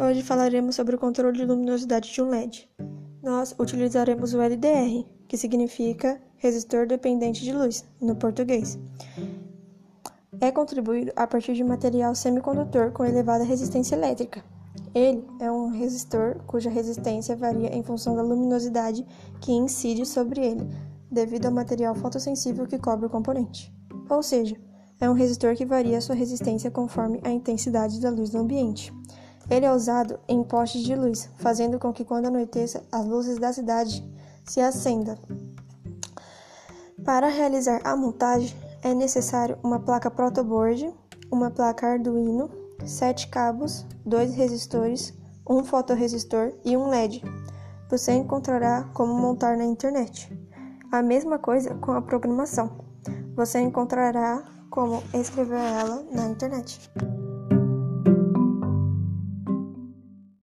Hoje falaremos sobre o controle de luminosidade de um LED. Nós utilizaremos o LDR, que significa resistor dependente de luz, no português. É contribuído a partir de material semicondutor com elevada resistência elétrica. Ele é um resistor cuja resistência varia em função da luminosidade que incide sobre ele, devido ao material fotossensível que cobre o componente. Ou seja, é um resistor que varia sua resistência conforme a intensidade da luz do ambiente. Ele é usado em postes de luz, fazendo com que quando anoiteça, as luzes da cidade se acendam. Para realizar a montagem, é necessário uma placa protoboard, uma placa Arduino, sete cabos, dois resistores, um fotoresistor e um LED. Você encontrará como montar na internet. A mesma coisa com a programação. Você encontrará como escrever ela na internet.